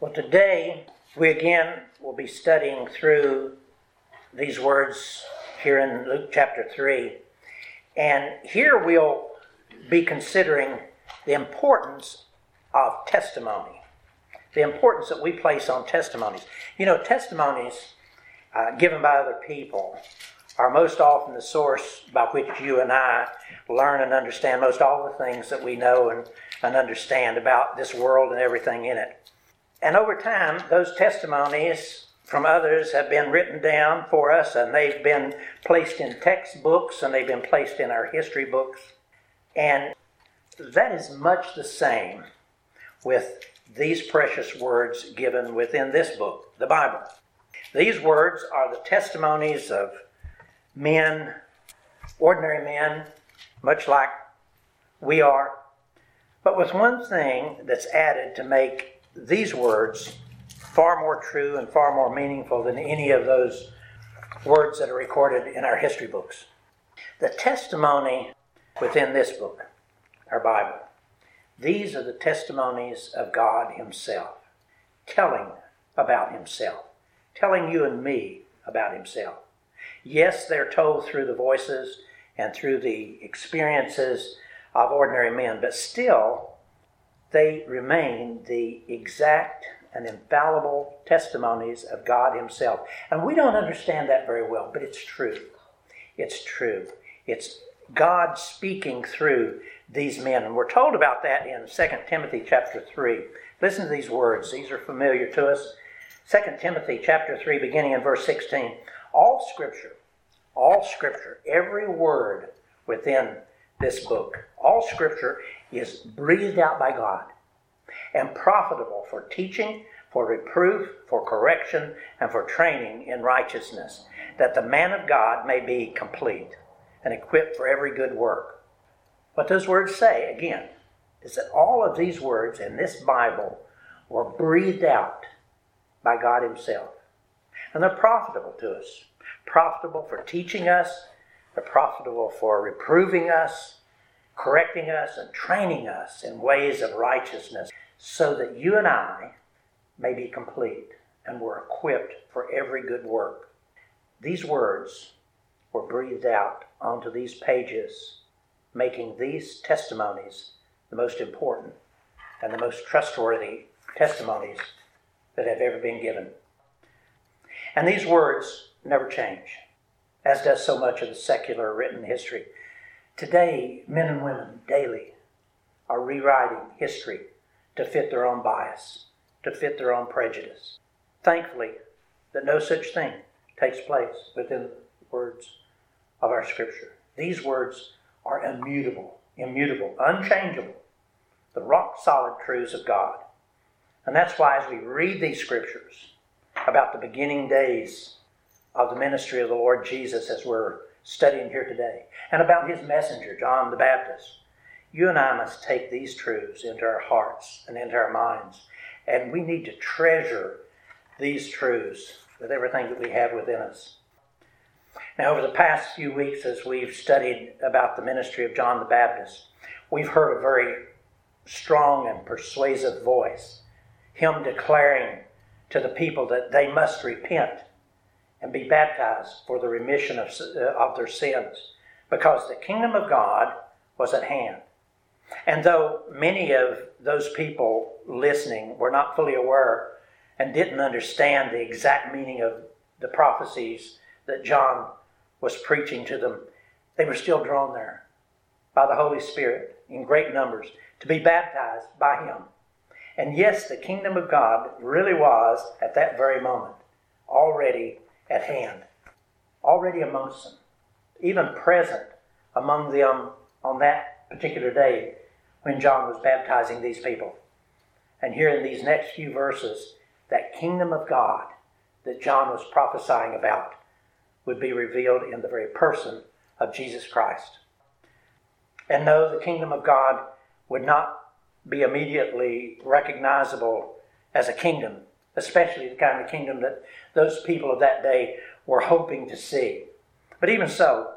Well, today we again will be studying through these words here in Luke chapter 3. And here we'll be considering the importance of testimony, the importance that we place on testimonies. You know, testimonies uh, given by other people are most often the source by which you and I learn and understand most all the things that we know and, and understand about this world and everything in it. And over time, those testimonies from others have been written down for us and they've been placed in textbooks and they've been placed in our history books. And that is much the same with these precious words given within this book, the Bible. These words are the testimonies of men, ordinary men, much like we are, but with one thing that's added to make these words far more true and far more meaningful than any of those words that are recorded in our history books. The testimony within this book, our Bible, these are the testimonies of God Himself, telling about Himself, telling you and me about Himself. Yes, they're told through the voices and through the experiences of ordinary men, but still, they remain the exact and infallible testimonies of God Himself. And we don't understand that very well, but it's true. It's true. It's God speaking through these men. And we're told about that in 2 Timothy chapter 3. Listen to these words. These are familiar to us. 2 Timothy chapter 3, beginning in verse 16. All scripture, all scripture, every word within this book, all scripture is breathed out by God and profitable for teaching, for reproof, for correction, and for training in righteousness, that the man of God may be complete and equipped for every good work. What those words say, again, is that all of these words in this Bible were breathed out by God Himself. And they're profitable to us. Profitable for teaching us, they're profitable for reproving us, correcting us and training us in ways of righteousness, so that you and I may be complete and we're equipped for every good work. These words were breathed out onto these pages, making these testimonies the most important and the most trustworthy testimonies that have ever been given. And these words never change, as does so much of the secular written history. Today, men and women daily are rewriting history to fit their own bias, to fit their own prejudice. Thankfully, that no such thing takes place within the words of our Scripture. These words are immutable, immutable, unchangeable, the rock solid truths of God. And that's why, as we read these Scriptures about the beginning days of the ministry of the Lord Jesus, as we're studying here today, and about his messenger, John the Baptist. You and I must take these truths into our hearts and into our minds. And we need to treasure these truths with everything that we have within us. Now, over the past few weeks, as we've studied about the ministry of John the Baptist, we've heard a very strong and persuasive voice, him declaring to the people that they must repent and be baptized for the remission of, uh, of their sins, because the kingdom of God was at hand. And though many of those people listening were not fully aware and didn't understand the exact meaning of the prophecies that John was preaching to them, they were still drawn there by the Holy Spirit in great numbers to be baptized by Him. And yes, the kingdom of God really was, at that very moment, already at hand, already amongst them, even present among them on that particular day when John was baptizing these people. And here in these next few verses, that kingdom of God that John was prophesying about would be revealed in the very person of Jesus Christ. And no, the kingdom of God would not be immediately recognizable as a kingdom especially the kind of kingdom that those people of that day were hoping to see. But even so,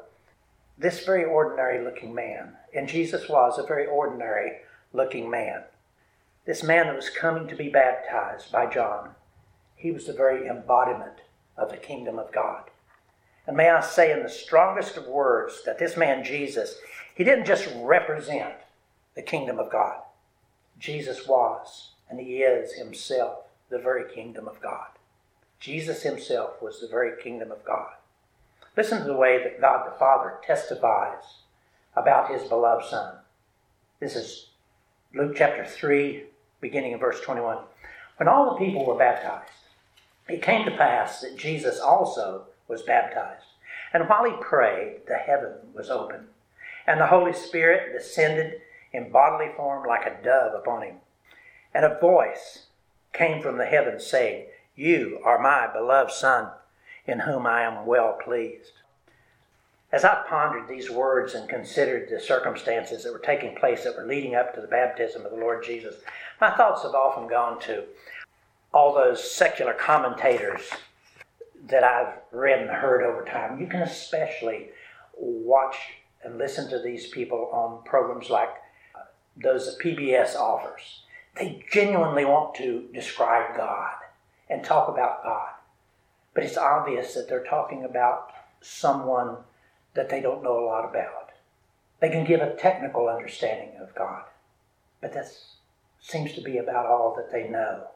this very ordinary looking man, and Jesus was a very ordinary looking man, this man that was coming to be baptized by John, he was the very embodiment of the kingdom of God. And may I say in the strongest of words that this man Jesus, he didn't just represent the kingdom of God. Jesus was, and he is himself, the very kingdom of God. Jesus himself was the very kingdom of God. Listen to the way that God the Father testifies about his beloved Son. This is Luke chapter 3, beginning in verse 21. When all the people were baptized, it came to pass that Jesus also was baptized. And while he prayed, the heaven was opened, and the Holy Spirit descended in bodily form like a dove upon him. And a voice came from the heavens saying, You are my beloved Son, in whom I am well pleased. As I pondered these words and considered the circumstances that were taking place that were leading up to the baptism of the Lord Jesus, my thoughts have often gone to all those secular commentators that I've read and heard over time. You can especially watch and listen to these people on programs like those that PBS offers. They genuinely want to describe God and talk about God. But it's obvious that they're talking about someone that they don't know a lot about. They can give a technical understanding of God, but that seems to be about all that they know.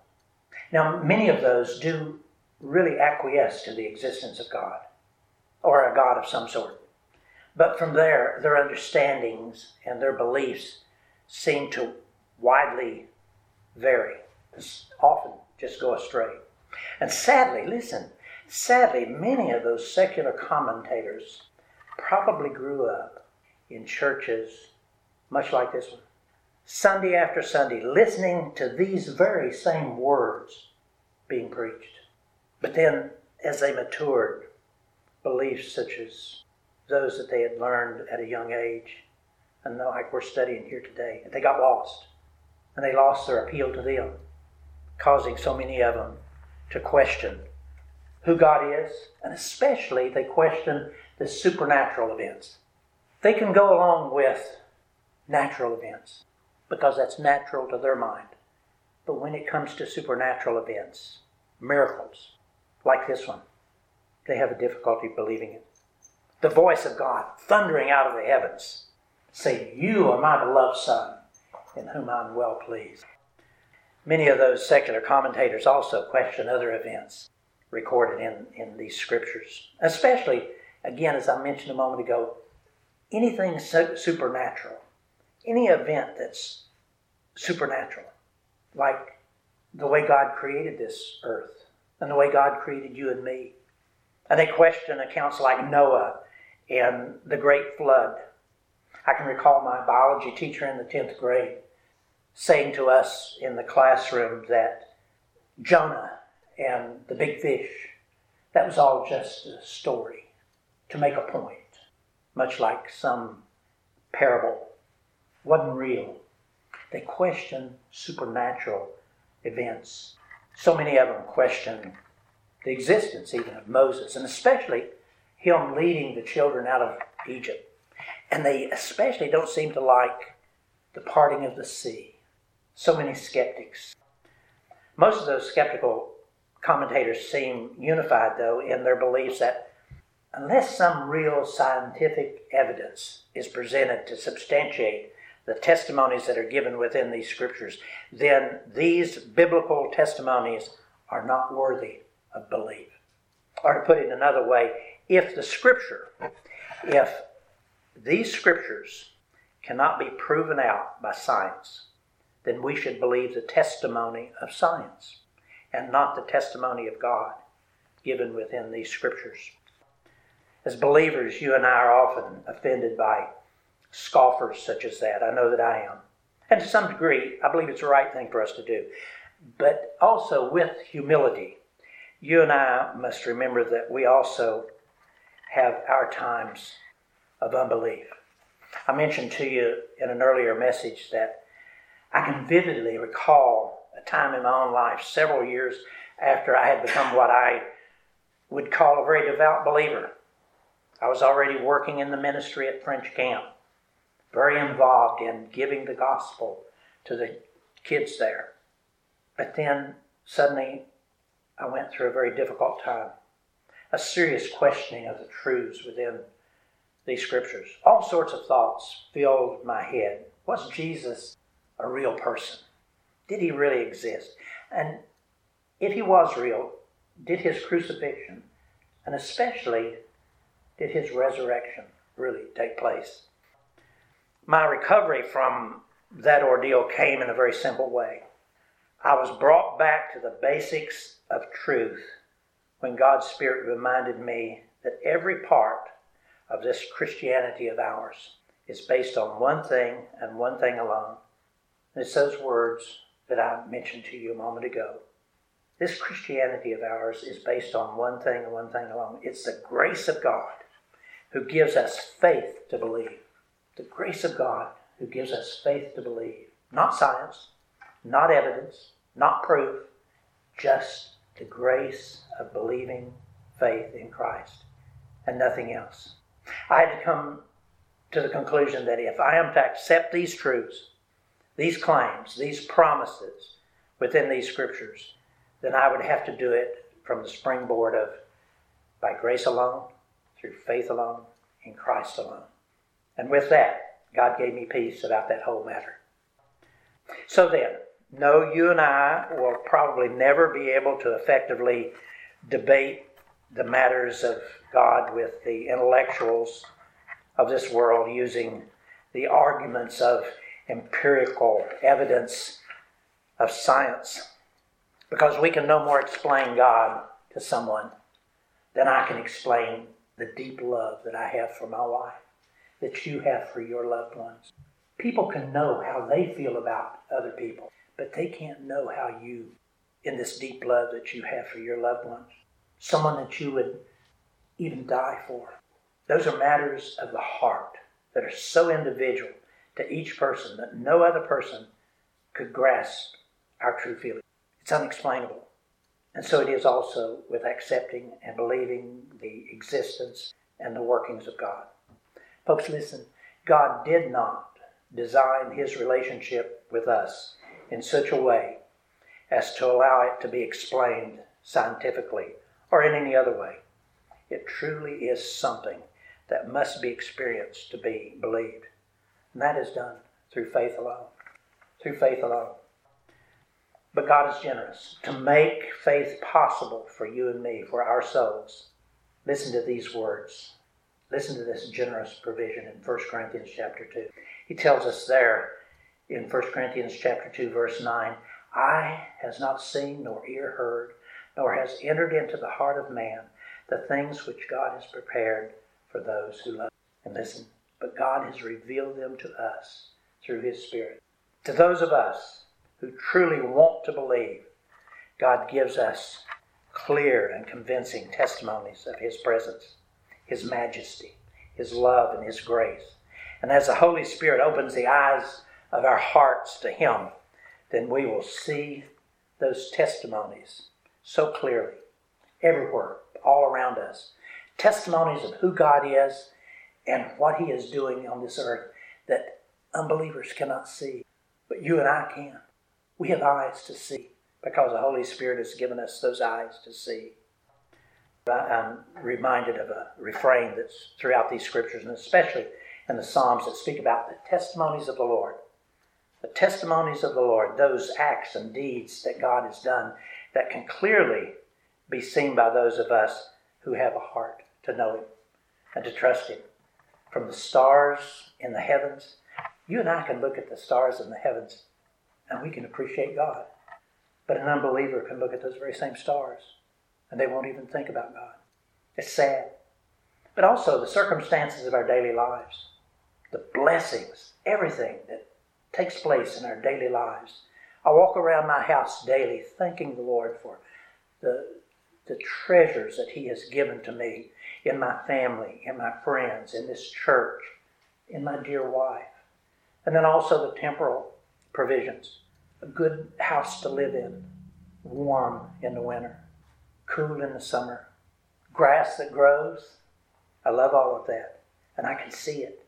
Now, many of those do really acquiesce to the existence of God or a God of some sort. But from there, their understandings and their beliefs seem to widely vary, often just go astray. And sadly, listen, sadly, many of those secular commentators probably grew up in churches much like this one. Sunday after Sunday, listening to these very same words being preached. But then, as they matured, beliefs such as those that they had learned at a young age, and like we're studying here today, they got lost. And they lost their appeal to them, causing so many of them to question who God is, and especially they question the supernatural events. They can go along with natural events because that's natural to their mind. But when it comes to supernatural events, miracles like this one, they have a difficulty believing it. The voice of God thundering out of the heavens say, You are my beloved Son, in whom I'm well pleased. Many of those secular commentators also question other events recorded in, in these scriptures, especially again, as I mentioned a moment ago, anything supernatural, any event that's supernatural, like the way God created this earth and the way God created you and me. And they question accounts like Noah and the great flood. I can recall my biology teacher in the 10th grade saying to us in the classroom that Jonah and the big fish, that was all just a story to make a point, much like some parable. Wasn't real. They question supernatural events. So many of them question the existence even of Moses, and especially him leading the children out of Egypt. And they especially don't seem to like the parting of the sea. So many skeptics. Most of those skeptical commentators seem unified, though, in their beliefs that unless some real scientific evidence is presented to substantiate the testimonies that are given within these scriptures, then these biblical testimonies are not worthy of belief. Or to put it another way, if the scripture, if these scriptures cannot be proven out by science, then we should believe the testimony of science and not the testimony of God given within these scriptures. As believers, you and I are often offended by scoffers such as that. I know that I am. And to some degree, I believe it's the right thing for us to do. But also with humility, you and I must remember that we also have our times of unbelief. I mentioned to you in an earlier message that I can vividly recall a time in my own life, several years after I had become what I would call a very devout believer. I was already working in the ministry at French Camp, very involved in giving the gospel to the kids there. But then suddenly I went through a very difficult time, a serious questioning of the truths within these scriptures. All sorts of thoughts filled my head. Was Jesus a real person? Did he really exist? And if he was real, did his crucifixion, and especially did his resurrection really take place? My recovery from that ordeal came in a very simple way. I was brought back to the basics of truth when God's Spirit reminded me that every part of this Christianity of ours is based on one thing and one thing alone. It's those words that I mentioned to you a moment ago. This Christianity of ours is based on one thing and one thing alone. It's the grace of God who gives us faith to believe. The grace of God who gives us faith to believe. Not science, not evidence, not proof, just the grace of believing faith in Christ and nothing else. I had to come to the conclusion that if I am to accept these truths, these claims, these promises within these scriptures, then I would have to do it from the springboard of by grace alone, through faith alone, in Christ alone. And with that, God gave me peace about that whole matter. So then, no, you and I will probably never be able to effectively debate the matters of God with the intellectuals of this world using the arguments of empirical evidence of science. Because we can no more explain God to someone than I can explain the deep love that I have for my wife, that you have for your loved ones. People can know how they feel about other people, but they can't know how you, in this deep love that you have for your loved ones, someone that you would even die for. Those are matters of the heart that are so individual to each person that no other person could grasp our true feeling. It's unexplainable. And so it is also with accepting and believing the existence and the workings of God. Folks, listen, God did not design his relationship with us in such a way as to allow it to be explained scientifically or in any other way. It truly is something that must be experienced to be believed. And that is done through faith alone. Through faith alone. But God is generous to make faith possible for you and me, for our souls. Listen to these words. Listen to this generous provision in 1 Corinthians chapter 2. He tells us there in 1 Corinthians chapter 2 verse 9, eye has not seen nor ear heard, nor has entered into the heart of man the things which God has prepared for those who love. And listen, but God has revealed them to us through his Spirit. To those of us who truly want to believe, God gives us clear and convincing testimonies of his presence, his majesty, his love, and his grace. And as the Holy Spirit opens the eyes of our hearts to Him, then we will see those testimonies so clearly, everywhere, all around us. Testimonies of who God is and what He is doing on this earth that unbelievers cannot see, but you and I can. We have eyes to see because the Holy Spirit has given us those eyes to see. I'm reminded of a refrain that's throughout these scriptures, and especially in the Psalms that speak about the testimonies of the Lord. The testimonies of the Lord, those acts and deeds that God has done that can clearly be seen by those of us who have a heart to know Him and to trust Him. From the stars in the heavens, you and I can look at the stars in the heavens and we can appreciate God. But an unbeliever can look at those very same stars and they won't even think about God. It's sad. But also the circumstances of our daily lives the blessings, everything that takes place in our daily lives. I walk around my house daily thanking the Lord for the, the treasures that He has given to me in my family, in my friends, in this church, in my dear wife. And then also the temporal provisions a good house to live in, warm in the winter, cool in the summer, grass that grows. I love all of that, and I can see it.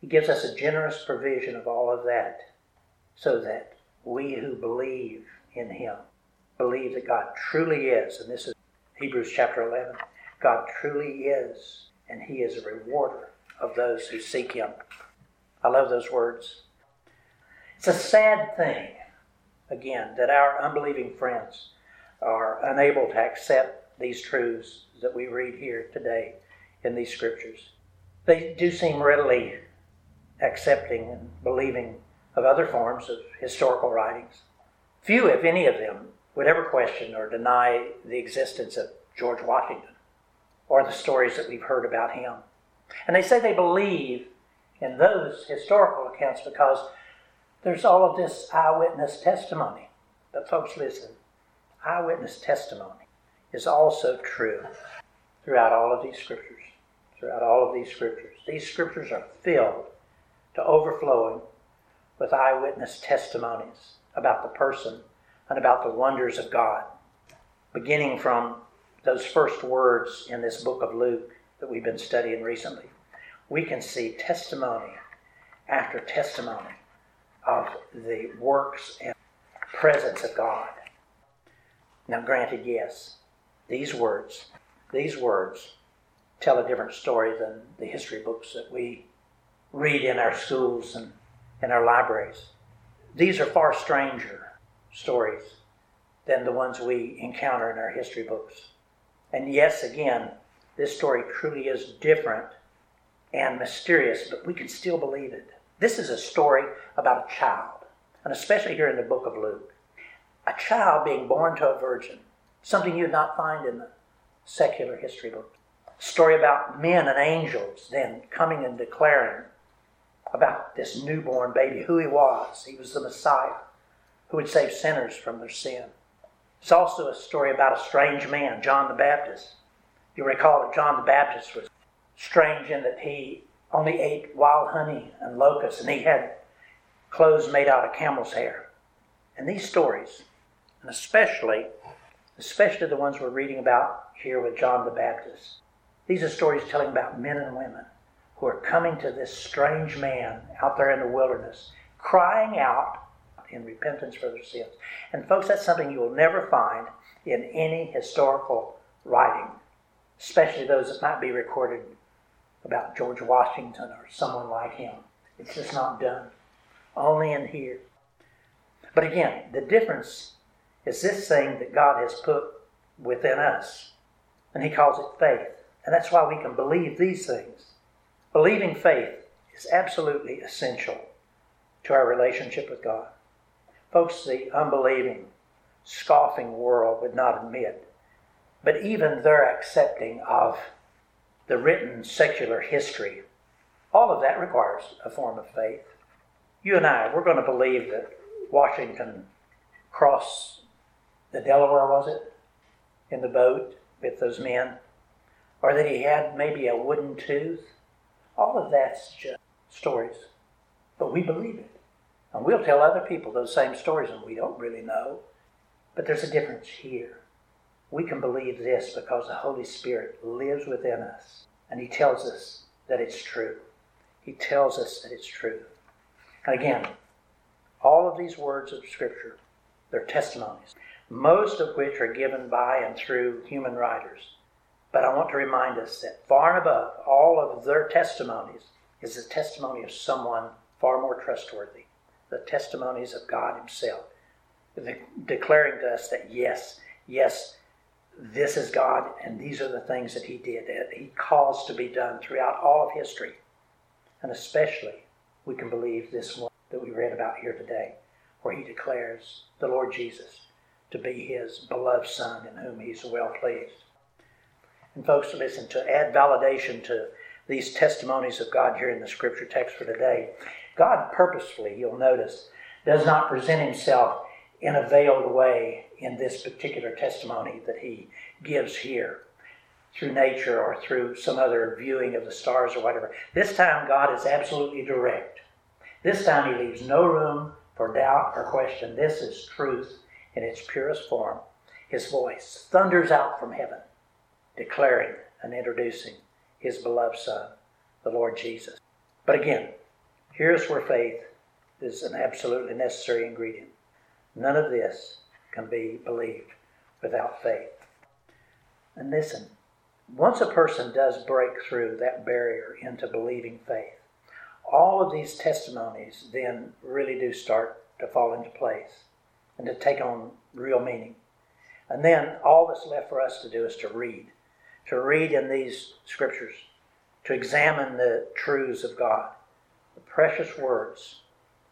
He gives us a generous provision of all of that so that we who believe in him believe that God truly is, and this is Hebrews chapter 11, God truly is, and he is a rewarder of those who seek him. I love those words. It's a sad thing, again, that our unbelieving friends are unable to accept these truths that we read here today in these scriptures. They do seem readily accepting and believing of other forms of historical writings. Few, if any of them, would ever question or deny the existence of George Washington or the stories that we've heard about him. And they say they believe in those historical accounts because there's all of this eyewitness testimony. But, folks, listen eyewitness testimony is also true throughout all of these scriptures. Throughout all of these scriptures. These scriptures are filled to overflowing with eyewitness testimonies about the person and about the wonders of God. Beginning from those first words in this book of Luke that we've been studying recently, we can see testimony after testimony of the works and presence of God. Now, granted, yes, these words, these words tell a different story than the history books that we read in our schools and in our libraries. These are far stranger stories than the ones we encounter in our history books. And yes, again, this story truly is different and mysterious, but we can still believe it. This is a story about a child, and especially here in the book of Luke. A child being born to a virgin, something you'd not find in the secular history books. A story about men and angels then coming and declaring about this newborn baby, who he was. He was the Messiah who would save sinners from their sin. It's also a story about a strange man, John the Baptist. You recall that John the Baptist was strange in that he only ate wild honey and locusts, and he had clothes made out of camel's hair. And these stories, and especially, especially the ones we're reading about here with John the Baptist, these are stories telling about men and women who are coming to this strange man out there in the wilderness, crying out in repentance for their sins. And, folks, that's something you will never find in any historical writing, especially those that might be recorded about George Washington or someone like him. It's just not done. Only in here. But again, the difference is this thing that God has put within us, and He calls it faith. And that's why we can believe these things. Believing faith is absolutely essential to our relationship with God. Folks, the unbelieving, scoffing world would not admit, but even their accepting of the written secular history, all of that requires a form of faith. You and I, we're going to believe that Washington crossed the Delaware, was it, in the boat with those men, or that he had maybe a wooden tooth all of that's just stories. But we believe it. And we'll tell other people those same stories, and we don't really know. But there's a difference here. We can believe this because the Holy Spirit lives within us, and He tells us that it's true. He tells us that it's true. And again, all of these words of Scripture, they're testimonies, most of which are given by and through human writers. But I want to remind us that far and above all of their testimonies is the testimony of someone far more trustworthy the testimonies of God Himself, declaring to us that yes, yes, this is God and these are the things that He did, that He caused to be done throughout all of history. And especially, we can believe this one that we read about here today, where He declares the Lord Jesus to be His beloved Son in whom He's well pleased. And folks, listen, to add validation to these testimonies of God here in the scripture text for today, God purposefully, you'll notice, does not present himself in a veiled way in this particular testimony that he gives here through nature or through some other viewing of the stars or whatever. This time, God is absolutely direct. This time, he leaves no room for doubt or question. This is truth in its purest form. His voice thunders out from heaven declaring and introducing his beloved Son, the Lord Jesus. But again, here's where faith is an absolutely necessary ingredient. None of this can be believed without faith. And listen, once a person does break through that barrier into believing faith, all of these testimonies then really do start to fall into place and to take on real meaning. And then all that's left for us to do is to read, to read in these scriptures, to examine the truths of God, the precious words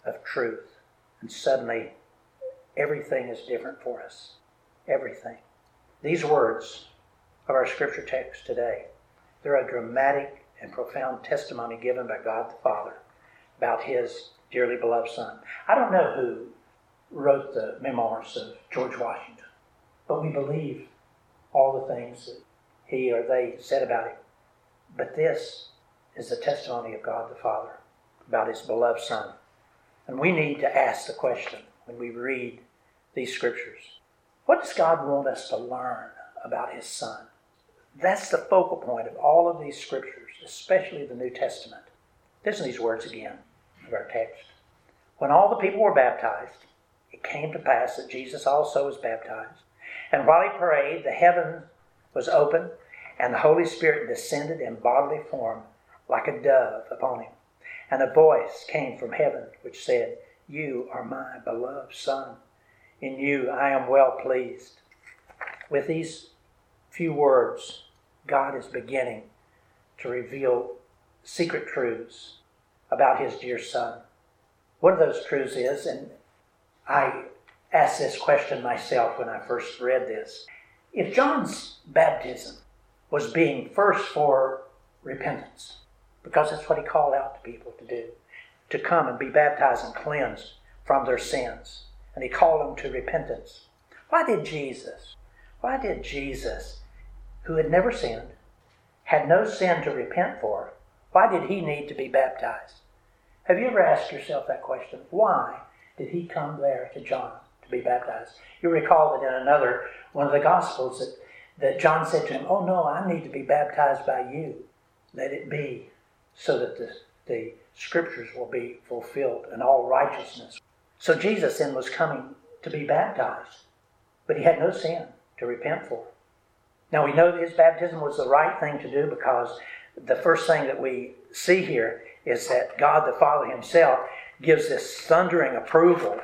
of truth. And suddenly, everything is different for us. Everything. These words of our scripture text today, they're a dramatic and profound testimony given by God the Father about His dearly beloved Son. I don't know who wrote the memoirs of George Washington, but we believe all the things that he or they said about him. But this is the testimony of God the Father about His beloved Son. And we need to ask the question when we read these scriptures what does God want us to learn about His Son? That's the focal point of all of these scriptures, especially the New Testament. Listen to these words again of our text. When all the people were baptized, it came to pass that Jesus also was baptized. And while he prayed, the heaven was opened, and the Holy Spirit descended in bodily form like a dove upon him. And a voice came from heaven which said, You are my beloved Son. In you I am well pleased. With these few words, God is beginning to reveal secret truths about his dear son. One of those truths is, and I asked this question myself when I first read this if John's baptism was being first for repentance, because that's what he called out to people to do, to come and be baptized and cleansed from their sins, and he called them to repentance. Why did Jesus, why did Jesus who had never sinned, had no sin to repent for, why did he need to be baptized? Have you ever asked yourself that question? Why did he come there to John to be baptized? You recall that in another one of the Gospels that, that John said to him, Oh no, I need to be baptized by you. Let it be so that the, the scriptures will be fulfilled and all righteousness. So Jesus then was coming to be baptized, but he had no sin to repent for. Now we know his baptism was the right thing to do because the first thing that we see here is that God the Father himself gives this thundering approval,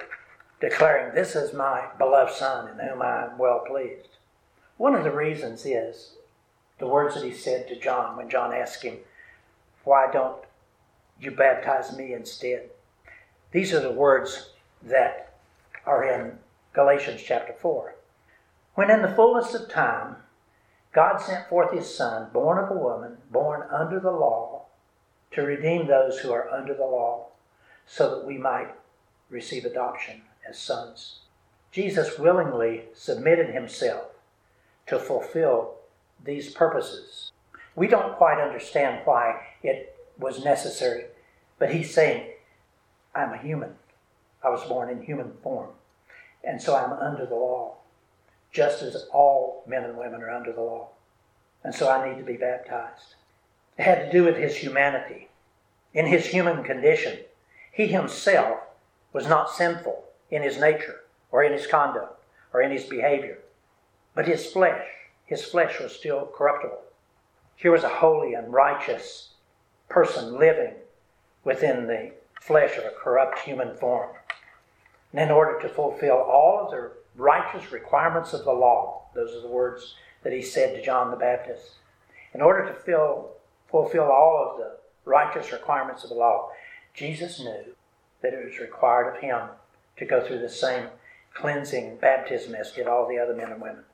declaring, This is my beloved Son in whom I am well pleased. One of the reasons is the words that he said to John when John asked him, Why don't you baptize me instead? These are the words that are in Galatians chapter 4. When in the fullness of time, God sent forth his Son, born of a woman, born under the law, to redeem those who are under the law, so that we might receive adoption as sons. Jesus willingly submitted himself to fulfill these purposes. We don't quite understand why it was necessary, but he's saying, I'm a human. I was born in human form, and so I'm under the law just as all men and women are under the law. And so I need to be baptized. It had to do with his humanity. In his human condition, he himself was not sinful in his nature or in his conduct or in his behavior. But his flesh, his flesh was still corruptible. Here was a holy and righteous person living within the flesh of a corrupt human form. And in order to fulfill all of the righteous requirements of the law. Those are the words that he said to John the Baptist. In order to fill, fulfill all of the righteous requirements of the law, Jesus knew that it was required of him to go through the same cleansing baptism as did all the other men and women.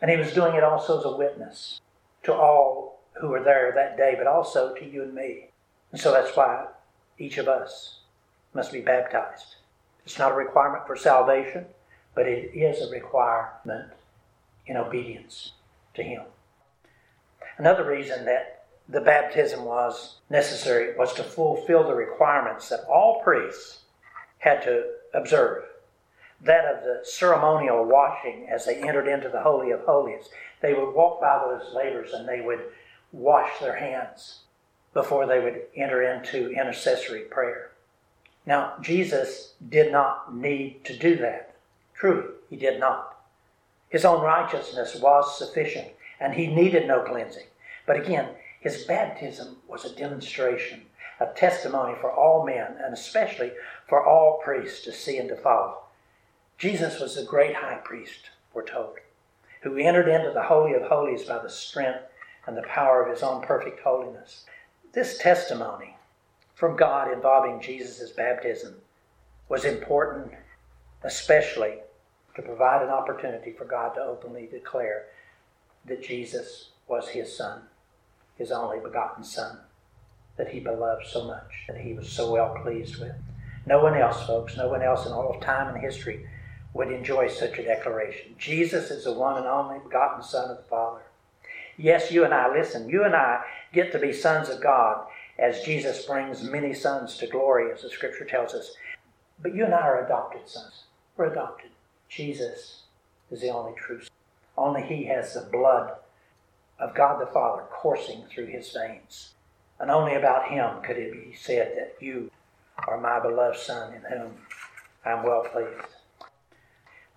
And he was doing it also as a witness to all who were there that day, but also to you and me. And so that's why each of us must be baptized. It's not a requirement for salvation but it is a requirement in obedience to Him. Another reason that the baptism was necessary was to fulfill the requirements that all priests had to observe. That of the ceremonial washing as they entered into the Holy of Holies. They would walk by those lavers and they would wash their hands before they would enter into intercessory prayer. Now, Jesus did not need to do that. Truly, he did not. His own righteousness was sufficient, and he needed no cleansing. But again, his baptism was a demonstration, a testimony for all men, and especially for all priests to see and to follow. Jesus was the great high priest, we're told, who entered into the Holy of Holies by the strength and the power of his own perfect holiness. This testimony from God involving Jesus' baptism was important, especially to provide an opportunity for God to openly declare that Jesus was his Son, his only begotten Son, that he beloved so much, that he was so well pleased with. No one else, folks, no one else in all of time and history would enjoy such a declaration. Jesus is the one and only begotten Son of the Father. Yes, you and I, listen, you and I get to be sons of God as Jesus brings many sons to glory, as the scripture tells us. But you and I are adopted sons. We're adopted. Jesus is the only true son. Only He has the blood of God the Father coursing through His veins. And only about Him could it be said that you are my beloved Son in whom I am well pleased.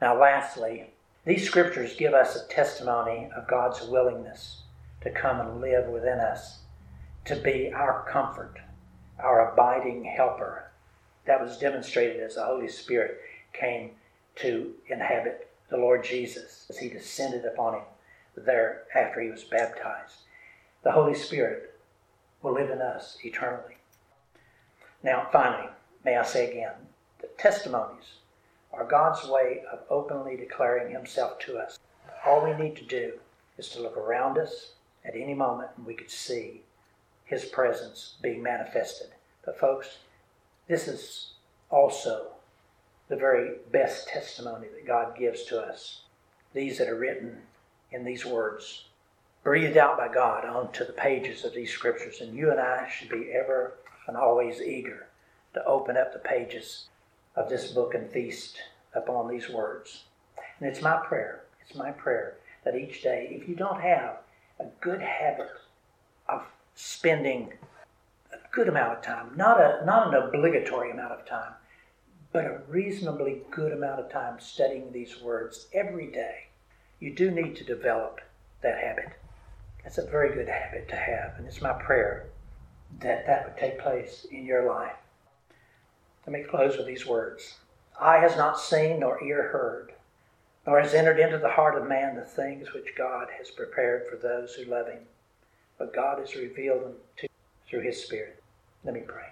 Now, lastly, these scriptures give us a testimony of God's willingness to come and live within us, to be our comfort, our abiding helper. That was demonstrated as the Holy Spirit came to inhabit the Lord Jesus as he descended upon him there after he was baptized. The Holy Spirit will live in us eternally. Now, finally, may I say again, the testimonies are God's way of openly declaring Himself to us. All we need to do is to look around us at any moment and we could see His presence being manifested. But, folks, this is also the very best testimony that God gives to us. These that are written in these words, breathed out by God onto the pages of these scriptures. And you and I should be ever and always eager to open up the pages of this book and feast upon these words. And it's my prayer, it's my prayer that each day, if you don't have a good habit of spending a good amount of time, not, a, not an obligatory amount of time, but a reasonably good amount of time studying these words every day, you do need to develop that habit. That's a very good habit to have, and it's my prayer that that would take place in your life. Let me close with these words Eye has not seen, nor ear heard, nor has entered into the heart of man the things which God has prepared for those who love him. But God has revealed them to through his Spirit. Let me pray.